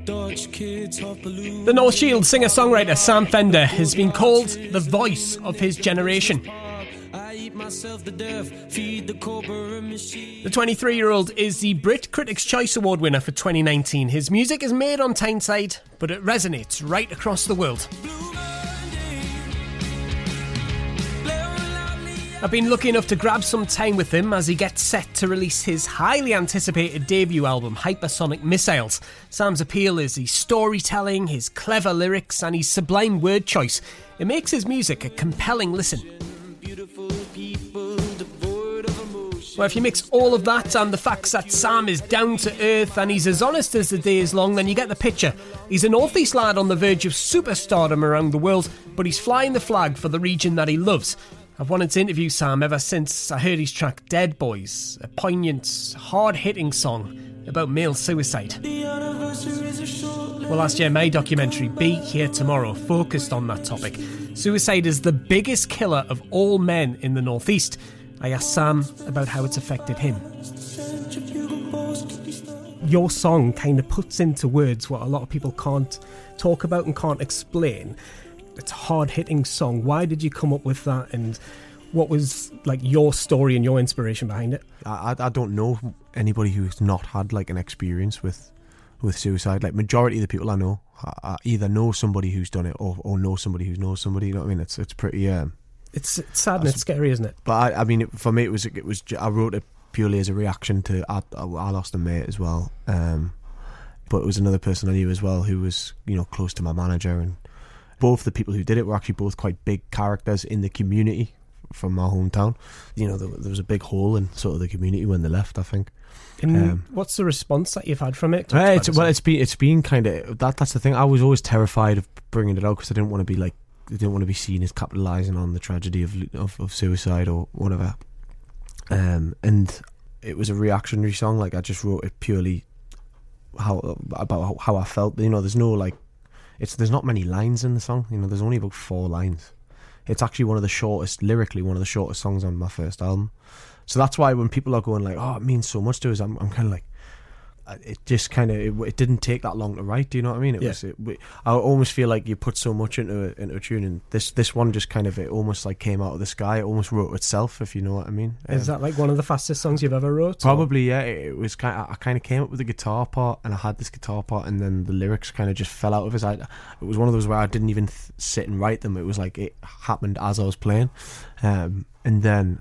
The North Shields singer songwriter Sam Fender has been called the voice of his generation. The 23 year old is the Brit Critics' Choice Award winner for 2019. His music is made on Tyneside, but it resonates right across the world. I've been lucky enough to grab some time with him as he gets set to release his highly anticipated debut album, Hypersonic Missiles. Sam's appeal is his storytelling, his clever lyrics, and his sublime word choice. It makes his music a compelling listen. Well, if you mix all of that and the facts that Sam is down to earth and he's as honest as the day is long, then you get the picture. He's a northeast lad on the verge of superstardom around the world, but he's flying the flag for the region that he loves. I've wanted to interview Sam ever since I heard his track Dead Boys, a poignant, hard hitting song about male suicide. Well, last year, my documentary, Be Here Tomorrow, focused on that topic. Suicide is the biggest killer of all men in the Northeast. I asked Sam about how it's affected him. Your song kind of puts into words what a lot of people can't talk about and can't explain it's a hard hitting song. Why did you come up with that? And what was like your story and your inspiration behind it? I, I don't know anybody who's not had like an experience with with suicide. Like majority of the people I know I either know somebody who's done it or, or know somebody who knows somebody. You know what I mean? It's it's pretty. Um, it's, it's sad and it's scary, isn't it? But I, I mean, it, for me, it was it was I wrote it purely as a reaction to I, I lost a mate as well. Um, but it was another person I knew as well who was you know close to my manager and both the people who did it were actually both quite big characters in the community from my hometown. You know, there, there was a big hole in sort of the community when they left. I think. Um, what's the response that you've had from it? Uh, it's, well, it's been it's been kind of that. That's the thing. I was always terrified of bringing it out because I didn't want to be like I didn't want to be seen as capitalising on the tragedy of, of, of suicide or whatever. Um, and it was a reactionary song. Like I just wrote it purely how about how I felt. You know, there's no like it's there's not many lines in the song. You know, there's only about four lines. It's actually one of the shortest, lyrically, one of the shortest songs on my first album. So that's why when people are going like, "Oh, it means so much to us," I'm, I'm kind of like, it just kind of it, it, didn't take that long to write. Do you know what I mean? It yeah. was. It, I almost feel like you put so much into a, into a tune, and this this one just kind of it almost like came out of the sky. It almost wrote itself, if you know what I mean. Is um, that like one of the fastest songs you've ever wrote? Probably, or? yeah. It, it, was kind. Of, I kind of came up with the guitar part, and I had this guitar part, and then the lyrics kind of just fell out of it. I, it was one of those where I didn't even th- sit and write them. It was like it happened as I was playing, um, and then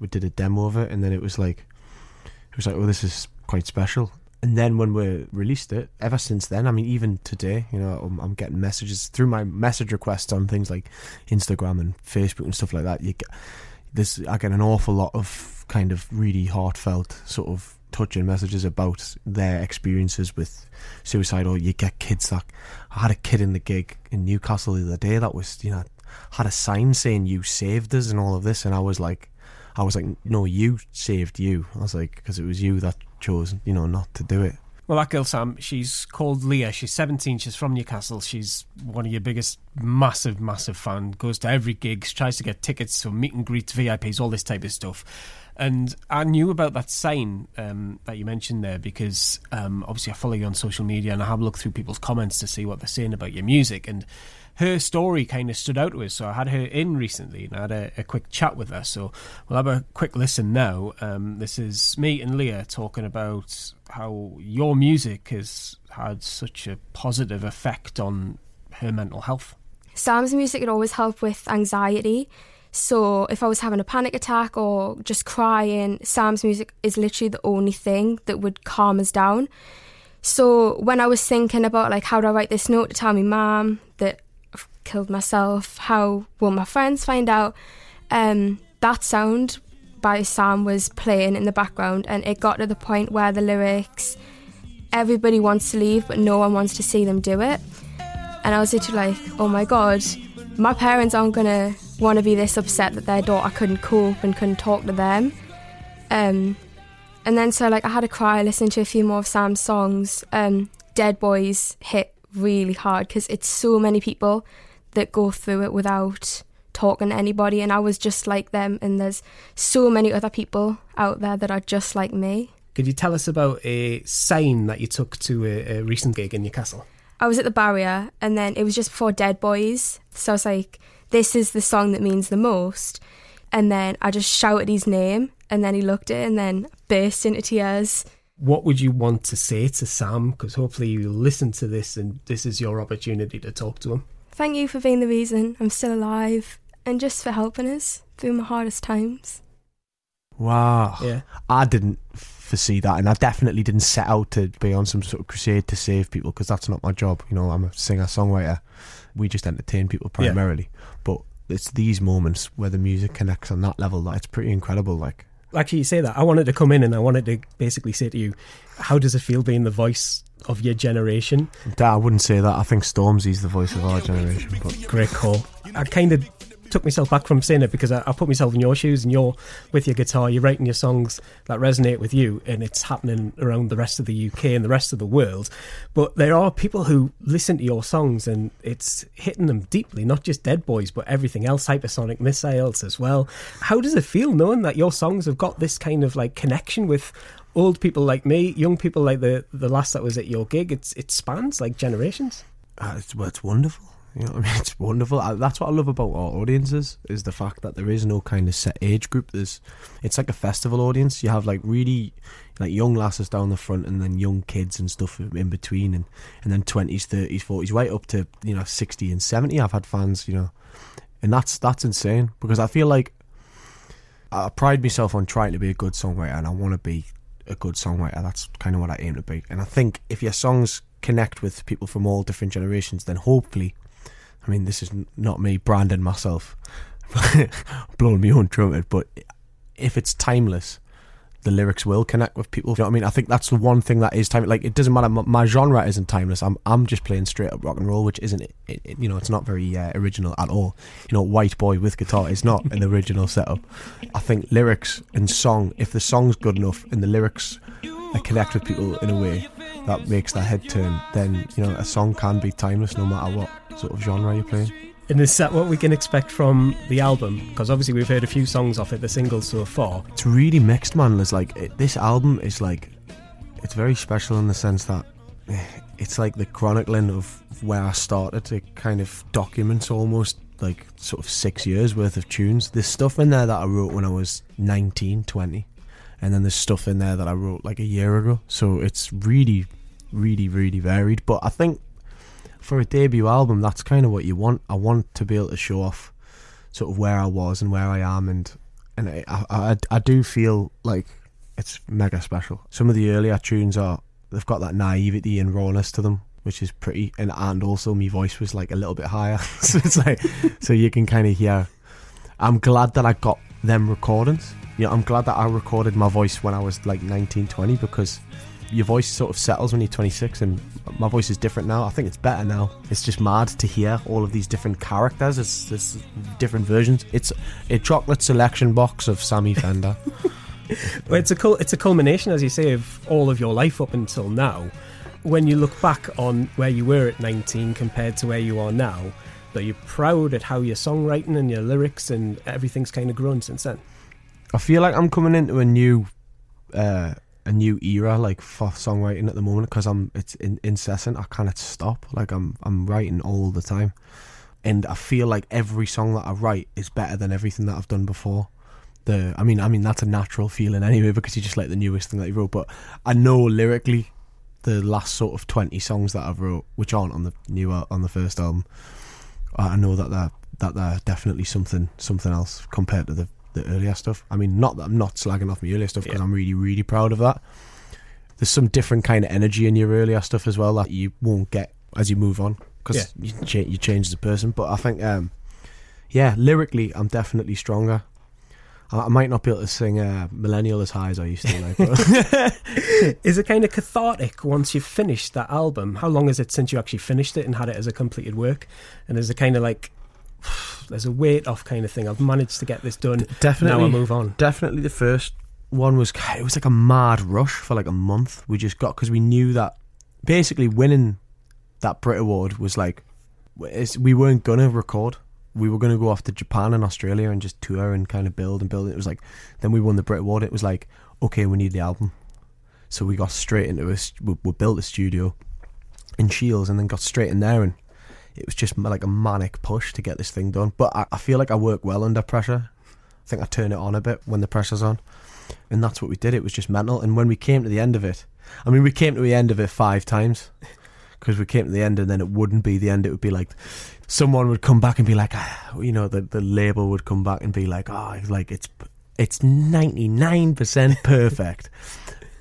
we did a demo of it, and then it was like it was like, oh, this is quite special and then when we released it, ever since then, I mean, even today, you know, I'm, I'm, getting messages through my message requests on things like Instagram and Facebook and stuff like that. You get this, I get an awful lot of kind of really heartfelt, sort of touching messages about their experiences with suicide. Or you get kids that I had a kid in the gig in Newcastle the other day that was, you know, had a sign saying "You saved us" and all of this, and I was like, I was like, no, you saved you. I was like, because it was you that chose, you know, not to do it. Well, that girl, Sam, she's called Leah. She's 17. She's from Newcastle. She's one of your biggest, massive, massive fan. Goes to every gig. She tries to get tickets for meet and greets, VIPs, all this type of stuff. And I knew about that sign um, that you mentioned there because um, obviously I follow you on social media and I have looked through people's comments to see what they're saying about your music. And her story kind of stood out to us. So I had her in recently and I had a, a quick chat with her. So we'll have a quick listen now. Um, this is me and Leah talking about how your music has had such a positive effect on her mental health. Sam's music had always helped with anxiety. So if I was having a panic attack or just crying, Sam's music is literally the only thing that would calm us down. So when I was thinking about like how do I write this note to tell me mom that I've killed myself. How will my friends find out? Um, that sound by Sam was playing in the background, and it got to the point where the lyrics, everybody wants to leave, but no one wants to see them do it. And I was literally like, oh my god, my parents aren't gonna want to be this upset that their daughter couldn't cope and couldn't talk to them. Um, and then so like I had a cry, listening to a few more of Sam's songs. Um, Dead Boys hit really hard because it's so many people that go through it without talking to anybody and I was just like them and there's so many other people out there that are just like me. Could you tell us about a sign that you took to a, a recent gig in Newcastle? I was at the barrier and then it was just before Dead Boys. So I was like, this is the song that means the most. And then I just shouted his name and then he looked at it and then burst into tears. What would you want to say to Sam? Because hopefully you'll listen to this and this is your opportunity to talk to him. Thank you for being the reason I'm still alive and just for helping us through my hardest times. Wow. Yeah. I didn't foresee that, and I definitely didn't set out to be on some sort of crusade to save people because that's not my job. You know, I'm a singer songwriter. We just entertain people Yeah. primarily. But it's these moments where the music connects on that level that it's pretty incredible. Like, Actually, you say that. I wanted to come in and I wanted to basically say to you, how does it feel being the voice of your generation? that, I wouldn't say that. I think Stormzy's the voice of our generation. But Great call. I kind of took myself back from saying it because I, I put myself in your shoes and you're with your guitar, you're writing your songs that resonate with you, and it's happening around the rest of the UK and the rest of the world. But there are people who listen to your songs and it's hitting them deeply, not just Dead Boys, but everything else, Hypersonic Missiles as well. How does it feel knowing that your songs have got this kind of like connection with old people like me, young people like the the last that was at your gig? It's it spans like generations. uh, it's, well, it's wonderful. You know what I mean? It's wonderful. I, that's what I love about our audiences is the fact that there is no kind of set age group. There's, it's like a festival audience. You have like really like young lasses down the front, and then young kids and stuff in between, and and then twenties, thirties, forties, right up to you know sixty and seventy. I've had fans, you know, and that's that's insane because I feel like I pride myself on trying to be a good songwriter, and I want to be a good songwriter. That's kind of what I aim to be. And I think if your songs connect with people from all different generations, then hopefully, I mean, this is not me branding myself, blowing my own trumpet, but if it's timeless, the lyrics will connect with people. You know what I mean? I think that's the one thing that is timeless. Like, it doesn't matter. My, genre isn't timeless. I'm I'm just playing straight up rock and roll, which isn't, it, it, you know, it's not very uh, original at all. You know, white boy with guitar is not an original setup. I think lyrics and song, if the song's good enough and the lyrics connect with people in a way that makes their head turn, then you know a song can be timeless no matter what sort of genre you're playing. And is that what we can expect from the album? Because obviously we've heard a few songs off it, the singles so far. It's really mixed, man. There's like it, this album is like it's very special in the sense that it's like the chronicling of where I started. It kind of documents almost like sort of six years worth of tunes. There's stuff in there that I wrote when I was 19, 20, and then there's stuff in there that I wrote like a year ago. So it's really, really, really varied. But I think for a debut album, that's kind of what you want. I want to be able to show off sort of where I was and where I am, and and I I, I, do feel like it's mega special. Some of the earlier tunes are they've got that naivety and rawness to them, which is pretty, and and also my voice was like a little bit higher, so it's like so you can kind of hear. I'm glad that I got them recordings. You know, I'm glad that I recorded my voice when I was like 19, 20 because your voice sort of settles when you're 26 and my voice is different now. I think it's better now. It's just mad to hear all of these different characters. It's, it's different versions. It's a chocolate selection box of sammy fender. Well, it's a cul- it's a culmination, as you say, of all of your life up until now. When you look back on where you were at 19 compared to where you are now, are you're proud at how your songwriting and your lyrics and everything's kind of grown since then? i feel like i'm coming into a new uh a new era like for songwriting at the moment because i'm it's in, incessant i cannot stop like i'm i'm writing all the time. And i feel like every song that i write is better than everything that i've done before. The i mean i mean that's a natural feeling anyway because you just like the newest thing that you wrote but i know lyrically the last sort of 20 songs that i've wrote which aren't on the new al- on the first album i I know that they're that they're definitely something something else compared to the the earlier stuff i mean not that i'm not slagging off my earlier stuff because Yeah. i'm really really proud of that there's some different kind of energy in your earlier stuff as well that you won't get as you move on because you, cha- you change as a person but i think um yeah lyrically i'm definitely stronger I, might not be able to sing uh, millennial as high as i used to like but Is it kind of cathartic once you've finished that album? How long is it since you actually finished it and had it as a completed work? And is it kind of like there's a weight off kind of thing? I've managed to get this done. Definitely now I move on. definitely the first one was it was like a mad rush for like a month we just got because we knew that basically winning that brit award was like it's- we weren't gonna record we were gonna go off to japan and australia and just tour and kind of build and build it was like then we won the brit award it was like okay we need the album So we got straight into a, we, we built a studio in Shields and then got straight in there and it was just like a manic push to get this thing done. But I, I feel like I work well under pressure. I think I turn it on a bit when the pressure's on. And that's what we did. It was just mental. And when we came to the end of it, I mean, we came to the end of it five times because we came to the end and then it wouldn't be the end. It would be like someone would come back and be like, ah, you know, the, the label would come back and be like, oh, it's like it's it's 99% perfect.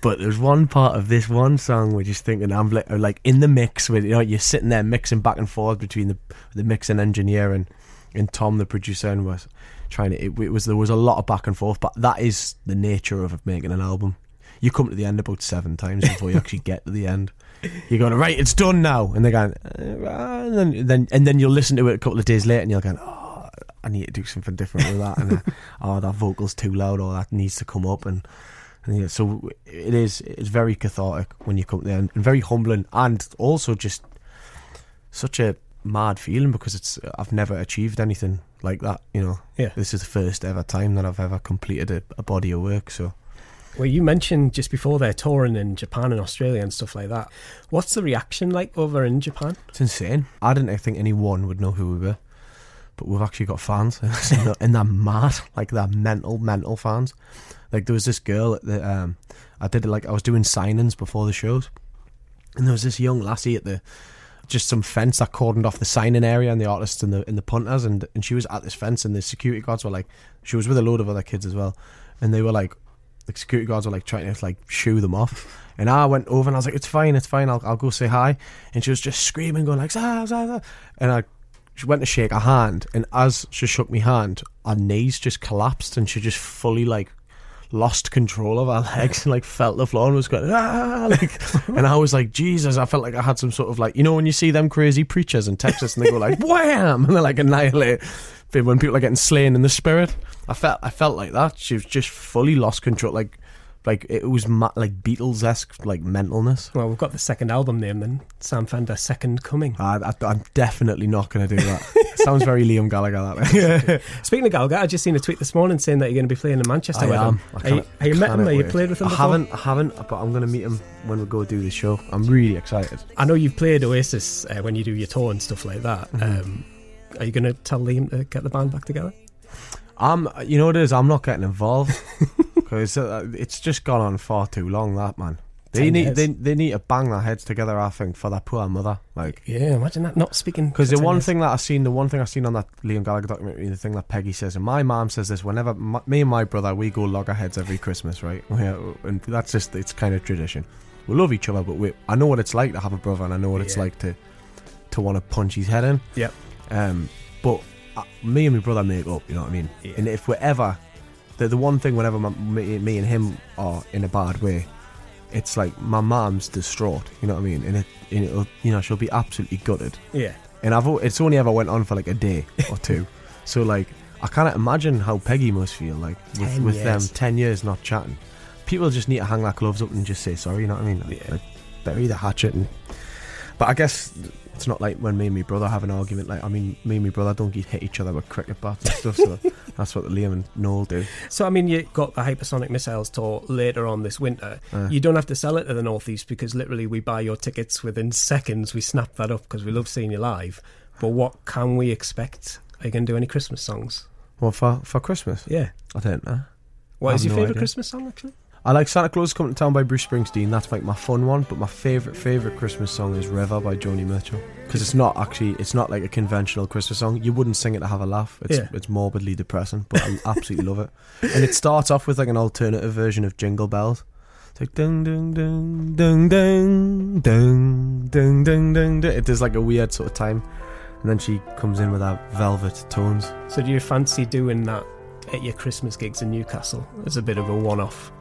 But there's one part of this one song which just thinking I'm like, like in the mix with you know you're sitting there mixing back and forth between the the mixing engineer and, and Tom the producer and was trying to it, it was there was a lot of back and forth but that is the nature of making an album. You come to the end about seven times before you actually get to the end. You're going right, it's done now, and they're going, uh, and then then and then you'll listen to it a couple of days later, and you're going, oh, I need to do something different with that, and uh, oh, that vocal's too loud, or that needs to come up, and yeah, so it is. It's very cathartic when you come to the end, and very humbling, and also just such a mad feeling because it's I've never achieved anything like that. You know, Yeah. this is the first ever time that I've ever completed a, a body of work. So Well, you mentioned just before they're touring in Japan and Australia and stuff like that. What's the reaction like over in Japan? It's insane. I didn't think anyone would know who we were, but we've actually got fans, and they're mad, like they're mental, mental fans. Like there was this girl at the, um, I did it like I was doing signings before the shows, and there was this young lassie at the, just some fence that cordoned off the signing area and the artists and the and the punters, and and she was at this fence, and the security guards were like, she was with a load of other kids as well, and they were like, the security guards were like trying to like shoo them off. And I went over and I was like, "It's fine, it's fine. I'll, I'll go say hi." And she was just screaming, going like, "Zah, zah, zah." And I she went to shake her hand, and as she shook my hand, her knees just collapsed, and she just fully like lost control of her legs and like felt the floor and was going ah like and I was like Jesus I felt like I had some sort of like you know when you see them crazy preachers in Texas and they go like wham and they're like annihilate when people are getting slain in the spirit? I felt I felt like that. She was just fully lost control like like it was ma- like Beatles esque like mentalness Well, we've got the second album name then, Sam Fender Second Coming. I, I, I'm definitely not going to do that sounds very Liam Gallagher that way Speaking of Gallagher, I just seen a tweet this morning saying that you're going to be playing in Manchester I with am. him. I Are you, have you met him? Have you played with him I before? haven't, I haven't, but I'm going to meet him when we go do the show. I'm really excited. I know you've played Oasis uh, when you do your tour and stuff like that. Mhm. Um, are you going to tell Liam to get the band back together? I'm, you know what it is? I'm not getting involved because uh, it's just gone on far too long. That man, they Ten need, years. they, they need to bang their heads together. I think for that poor mother, like. Yeah, imagine that not speaking. Because for the 10 one years. thing that I've seen, the one thing I've seen on that Liam Gallagher documentary, the thing that Peggy says, and my mom says this whenever my, me and my brother we go loggerheads every Christmas, right? Yeah, and that's just it's kind of tradition. We love each other, but we I know what it's like to have a brother, and I know what it's Yeah. like to to want to punch his head in. Yep. Um, but uh, me and my brother make up. You know what I mean? Yeah. And if we're ever the the one thing whenever my, me, me and him are in a bad way, it's like my mom's distraught. You know what I mean? And it, and it'll, you know, she'll be absolutely gutted Yeah. and I've it's only ever went on for like a day or two. so like I can't imagine how Peggy must feel like with, Ten with them ten years not chatting. People just need to hang their gloves up and just say sorry. You know what I mean? Like, Yeah. like, bury the hatchet. And, but I guess it's not like when me and my brother have an argument. Like I mean, me and my brother don't get hit each other with cricket bats and stuff. So that's what Liam and Noel do. So I mean, you got the hypersonic missiles tour later on this winter. Uh, You don't have to sell it to the northeast because literally we buy your tickets within seconds. We snap that up because we love seeing you live. But what can we expect? Are you going to do any Christmas songs? well, for for Christmas, Yeah. I don't know. What I is your no favourite idea. Christmas song actually? I like Santa Claus Coming to Town by Bruce Springsteen. That's like my fun one. But my favorite favorite Christmas song is River by Joni Mitchell because it's not actually it's not like a conventional Christmas song. You wouldn't sing it to have a laugh. It's Yeah. it's morbidly depressing, but I absolutely love it. And it starts off with like an alternative version of Jingle Bells. It's like ding ding ding ding ding ding ding ding ding. ding. It does like a weird sort of time, and then she comes in with her velvet tones. So do you fancy doing that at your Christmas gigs in Newcastle as a bit of a one-off?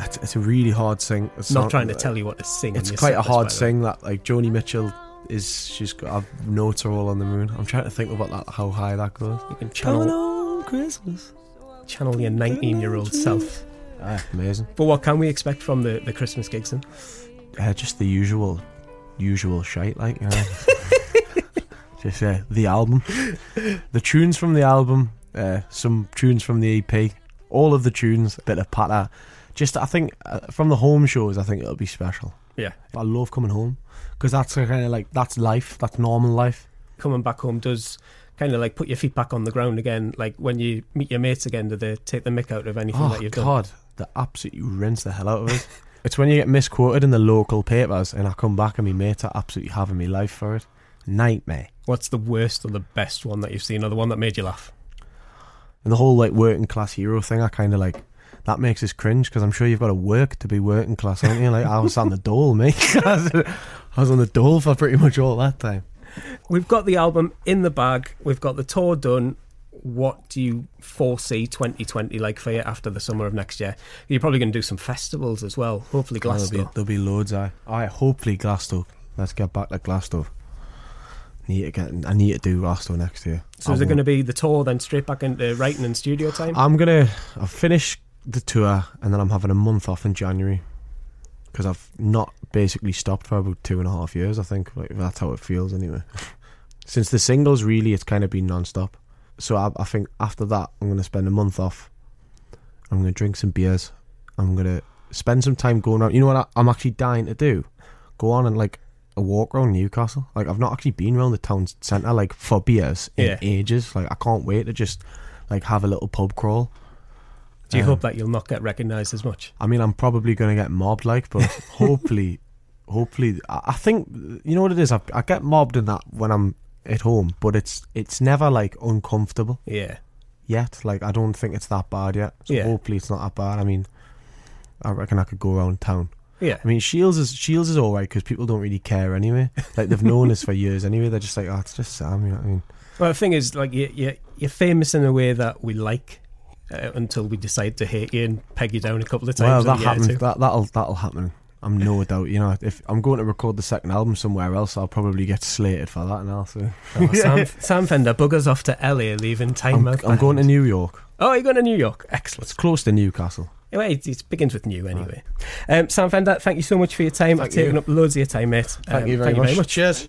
It's, it's a really hard sing. It's Not trying to tell you what to sing. It's quite a set list, by hard sing that like Joni Mitchell is she's got her notes are all on the moon. I'm trying to think about that how high that goes. You can channel on Christmas. channel your 19-year-old self. Ah, amazing. But what can we expect from the, the Christmas gigs then? Uh, just the usual usual shite like you know. just uh, the album. The tunes from the album, uh, some tunes from the EP, all of the tunes, a bit of patter. Just I think uh, from the home shows, I think it'll be special. Yeah. I love coming home because that's kind of like that's life, that's normal life. Coming back home does kind of like put your feet back on the ground again. Like when you meet your mates again, do they take the mick out of anything oh that you've done? Oh, God, they absolutely rinse the hell out of it. it's when you get misquoted in the local papers, and I come back and my mates are absolutely having me life for it. Nightmare. What's the worst or the best one that you've seen, or the one that made you laugh? And the whole like working class hero thing, I kind of like that makes us cringe because I'm sure you've got to work to be working class, aren't you? Like I was on the dole, mate. I was on the dole for pretty much all that time. We've got the album in the bag. We've got the tour done. What do you foresee 2020 like for you after the summer of next year? You're probably going to do some festivals as well. Hopefully, There'll Glasgow. be, there'll be loads. I, I hopefully Glasgow. Let's get back to Glasgow. Need to get. I need to do Glasgow next year. So is it going to be the tour then straight back into writing and studio time? I'm gonna. I'll finish the tour and then I'm having a month off in January because I've not basically stopped for about two and a half years. I think like that's how it feels anyway. Since the singles, really, it's kind of been non-stop. So I, I think after that, I'm gonna spend a month off. I'm gonna drink some beers. I'm gonna spend some time going around. You know what I, I'm actually dying to do? Go on and like a walk around Newcastle. Like I've not actually been around the town centre like for beers in Yeah. ages. Like I can't wait to just like have a little pub crawl. Do you um, hope that you'll not get recognised as much? I mean, I'm probably going to get mobbed, like, but hopefully, hopefully, I, think you know what it is. I, I get mobbed in that when I'm at home, but it's it's never like uncomfortable Yeah. yet. Like, I don't think it's that bad yet. So Yeah. hopefully, it's not that bad. I mean, I reckon I could go around town. Yeah. I mean, Shields is Shields is all right because people don't really care anyway. Like they've known us for years anyway. They're just like, oh, it's just Sam. You know what I mean? Well, the thing is, like, you, you, you're famous in a way that we like uh, until we decide to hate you and peg you down a couple of times. well, that a year or happens. two. That that'll that'll happen. I'm no doubt. You know, if I'm going to record the second album somewhere else, I'll probably get slated for that. And also, Oh, Sam, Sam Fender buggers off to LA, leaving time I'm. I'm going to New York. Oh, you're going to New York. Excellent. It's close to Newcastle. Anyway, it, it begins with new anyway. Um, Sam Fender, thank you so much for your time. Thank I've taken up loads of your time, mate. Thank Um, you very much. much. Cheers.